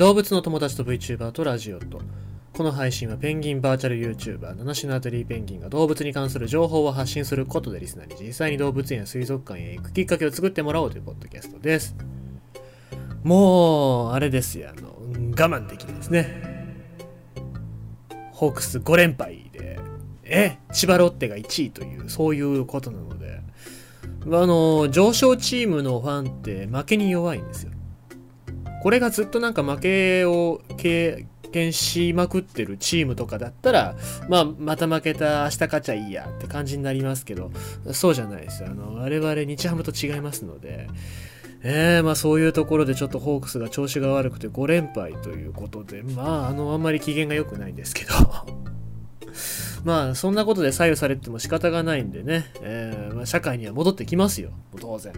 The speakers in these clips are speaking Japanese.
動物の友達と VTuber とラジオと。この配信はペンギンバーチャル YouTuber 七種のアトリーペンギンが動物に関する情報を発信することでリスナーに実際に動物園や水族館へ行くきっかけを作ってもらおうというポッドキャストです。もうあれですよ。あの我慢できないですね。ホークス5連敗で。え？千葉ロッテが1位というそういうことなので。あの上昇チームのファンって負けに弱いんですよ。これがずっとなんか負けを経験しまくってるチームとかだったら、まあ、また負けた、明日勝ちゃいいやって感じになりますけど、そうじゃないです。あの、我々日ハムと違いますので、えー、まあそういうところでちょっとホークスが調子が悪くて5連敗ということで、まあ、あの、あんまり機嫌が良くないんですけど、まあ、そんなことで左右されても仕方がないんでね、えー、まあ、社会には戻ってきますよ、当然。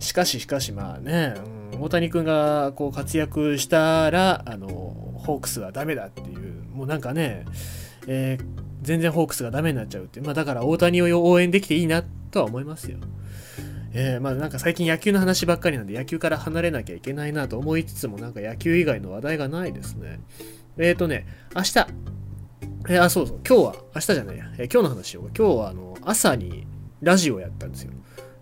しかし、しかし、まあね、うん、大谷君がこう活躍したら、あの、ホークスはダメだっていう、もうなんかね、えー、全然ホークスがダメになっちゃうって、まあだから大谷を応援できていいなとは思いますよ。えー、まあなんか最近野球の話ばっかりなんで野球から離れなきゃいけないなと思いつつもなんか野球以外の話題がないですね。えっ、ー、とね、明日、えー、あ、そうそう、今日は、明日じゃないや、えー、今日の話しよう今日はあの朝にラジオやったんですよ。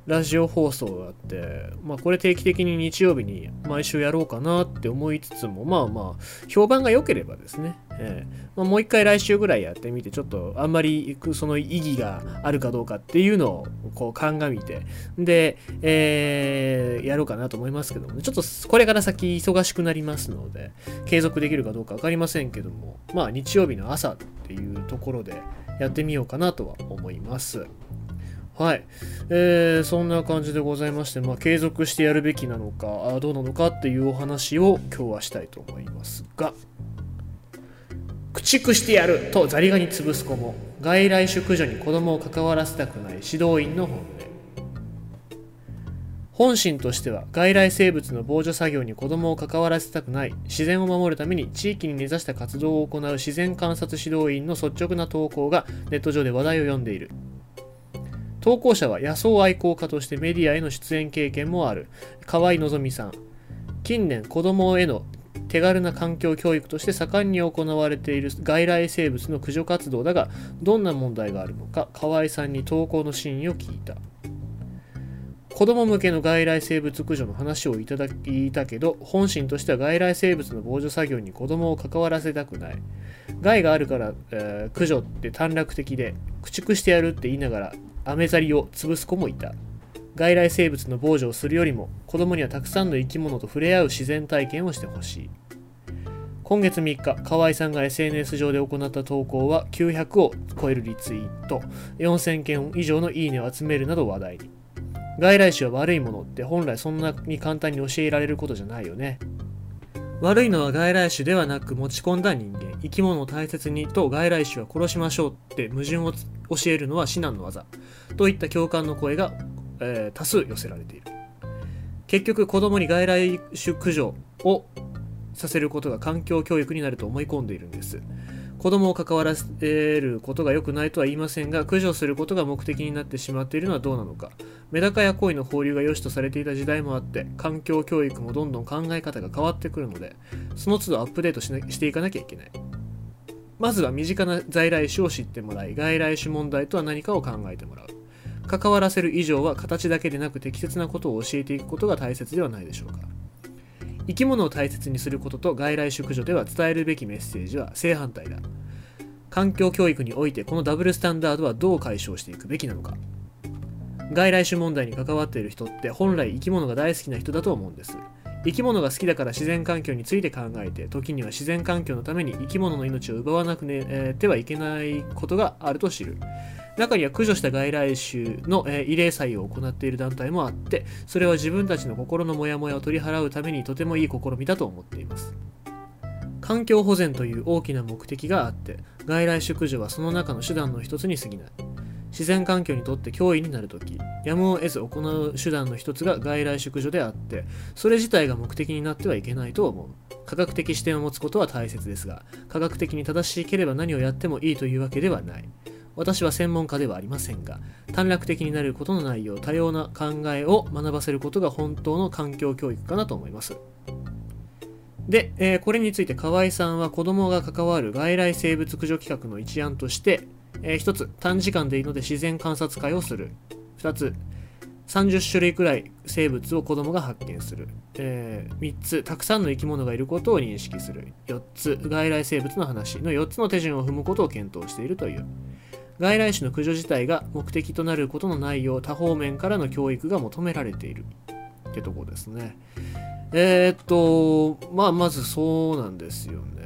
ラジオ放送があって、まあこれ定期的に日曜日に毎週やろうかなって思いつつも、まあまあ、評判が良ければですね、えーまあ、もう一回来週ぐらいやってみて、ちょっとあんまりその意義があるかどうかっていうのをこう鑑みて、で、えー、やろうかなと思いますけども、ちょっとこれから先忙しくなりますので、継続できるかどうか分かりませんけども、まあ日曜日の朝っていうところでやってみようかなとは思います。はい。えー、そんな感じでございまして、まあ、継続してやるべきなのか、あどうなのかっていうお話を今日はしたいと思いますが、駆逐してやるとザリガニ潰す子も、外来種駆除に子供を関わらせたくない指導員の本音。本心としては外来生物の防除作業に子供を関わらせたくない自然を守るために地域に根ざした活動を行う自然観察指導員の率直な投稿がネット上で話題を呼んでいる投稿者は野草愛好家としてメディアへの出演経験もある。河合希さん。近年子供への手軽な環境教育として盛んに行われている外来生物の駆除活動だがどんな問題があるのか河合さんに投稿の真意を聞いた。子供向けの外来生物駆除の話をいただいたけど本心としては外来生物の防除作業に子供を関わらせたくない。害があるから、えー、駆除って短絡的で駆逐してやるって言いながらアメザリを潰す子もいた。外来生物の防除をするよりも子供にはたくさんの生き物と触れ合う自然体験をしてほしい。今月3日、河合さんが SNS 上で行った投稿は900を超えるリツイート、4000件以上のいいねを集めるなど話題に。外来種は悪いものって本来そんなに簡単に教えられることじゃないよね。悪いのは外来種ではなく持ち込んだ人間。生き物を大切にと外来種は殺しましょうって矛盾を教えるのは至難の技といった共感の声が、えー、多数寄せられている。結局子供に外来種駆除をさせることが環境教育になると思い込んでいるんです。子供を関わらせることが良くないとは言いませんが駆除することが目的になってしまっているのはどうなのか。メダカや鯉の放流が良しとされていた時代もあって環境教育もどんどん考え方が変わってくるのでその都度アップデートしなしていかなきゃいけない。まずは身近な在来種を知ってもらい外来種問題とは何かを考えてもらう。関わらせる以上は形だけでなく適切なことを教えていくことが大切ではないでしょうか。生き物を大切にすることと外来種駆除では伝えるべきメッセージは正反対だ。環境教育においてこのダブルスタンダードはどう解消していくべきなのか。外来種問題に関わっている人って本来生き物が大好きな人だと思うんです。生き物が好きだから自然環境について考えて時には自然環境のために生き物の命を奪わなくね。えてはいけないことがあると知る中には駆除した外来種の、えー、慰霊祭を行っている団体もあって、それは自分たちの心のモヤモヤを取り払うためにとてもいい試みだと思っています。環境保全という大きな目的があって、外来種駆除はその中の手段の一つに過ぎない。自然環境にとって脅威になるとき、やむを得ず行う手段の一つが外来種駆除であって、それ自体が目的になってはいけないと思う。科学的視点を持つことは大切ですが、科学的に正しければ何をやってもいいというわけではない。私は専門家ではありませんが、短絡的になることのないよう多様な考えを学ばせることが本当の環境教育かなと思います。で、えーこれについて河合さんは子供が関わる外来生物駆除企画の一案として、え1つ短時間でいいので自然観察会をする。2つ30種類くらい生物を子供が発見する、え3つたくさんの生き物がいることを認識する。4つ外来生物の話の4つの手順を踏むことを検討しているという。外来種の駆除自体が目的となることの内容多方面からの教育が求められている。ってとこですね。えーっとまあまずそうなんですよね。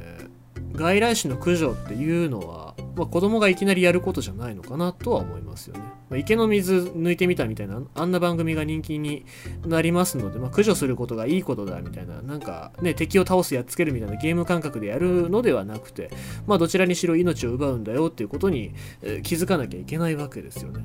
外来種の駆除っていうのは、まあ、子供がいきなりやることじゃないのかなとは思いますよね、まあ、池の水抜いてみたみたいなあんな番組が人気になりますので、まあ、駆除することがいいことだみたいななんかね敵を倒すやっつけるみたいなゲーム感覚でやるのではなくてまあどちらにしろ命を奪うんだよっていうことに、え気づかなきゃいけないわけですよね。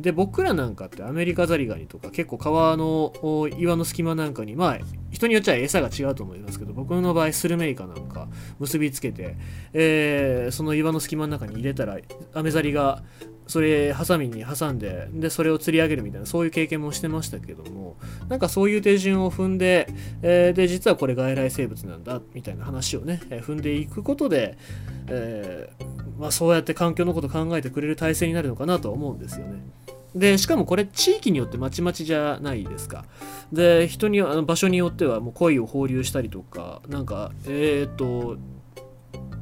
で僕らなんかってアメリカザリガニとか結構川の岩の隙間なんかにまあ人によっちゃ餌が違うと思いますけど僕の場合スルメイカなんか結びつけて、えーその岩の隙間の中に入れたらアメザリがそれハサミに挟んででそれを釣り上げるみたいなそういう経験もしてましたけどもなんかそういう手順を踏んで、えーで実はこれ外来生物なんだみたいな話をね、え踏んでいくことで、えーまあ、そうやって環境のこと考えてくれる体制になるのかなとは思うんですよね。でしかもこれ地域によってまちまちじゃないですか。で人にあの場所によってはもう鯉を放流したりとかなんかえっ、と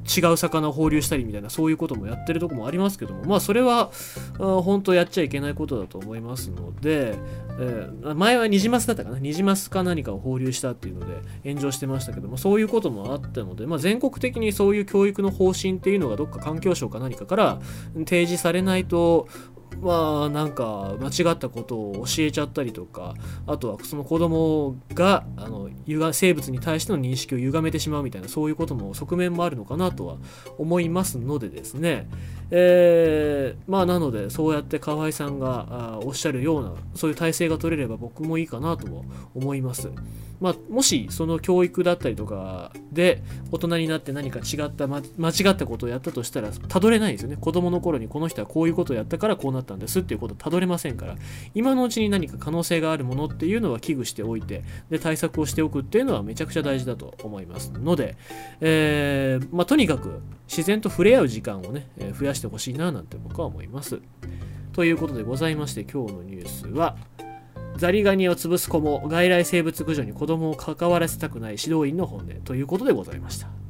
違う魚を放流したりみたいなそういうこともやってるとこもありますけどもまあそれはあ本当やっちゃいけないことだと思いますので、えー前はニジマスだったかなニジマスか何かを放流したっていうので炎上してましたけどもそういうこともあったので、まあ、全国的にそういう教育の方針っていうのがどっか環境省か何かから提示されないとまあなんか間違ったことを教えちゃったりとかあとはその子供があの生物に対しての認識を歪めてしまうみたいなそういうことも側面もあるのかなとは思いますのでですねえーまあなのでそうやって河合さんがおっしゃるようなそういう体制が取れれば僕もいいかなとも思います。まあ、もしその教育だったりとかで大人になって何か違った、間違ったことをやったとしたらたどれないですよね子供の頃にこの人はこういうことをやったからこうなったたんですっていうことたどれませんから今のうちに何か可能性があるものっていうのは危惧しておいてで対策をしておくっていうのはめちゃくちゃ大事だと思いますので、えーまあ、とにかく自然と触れ合う時間をね、えー増やしてほしいななんて僕は思いますということでございまして今日のニュースはザリガニを潰す子も外来生物駆除に子供を関わらせたくない指導員の本音ということでございました。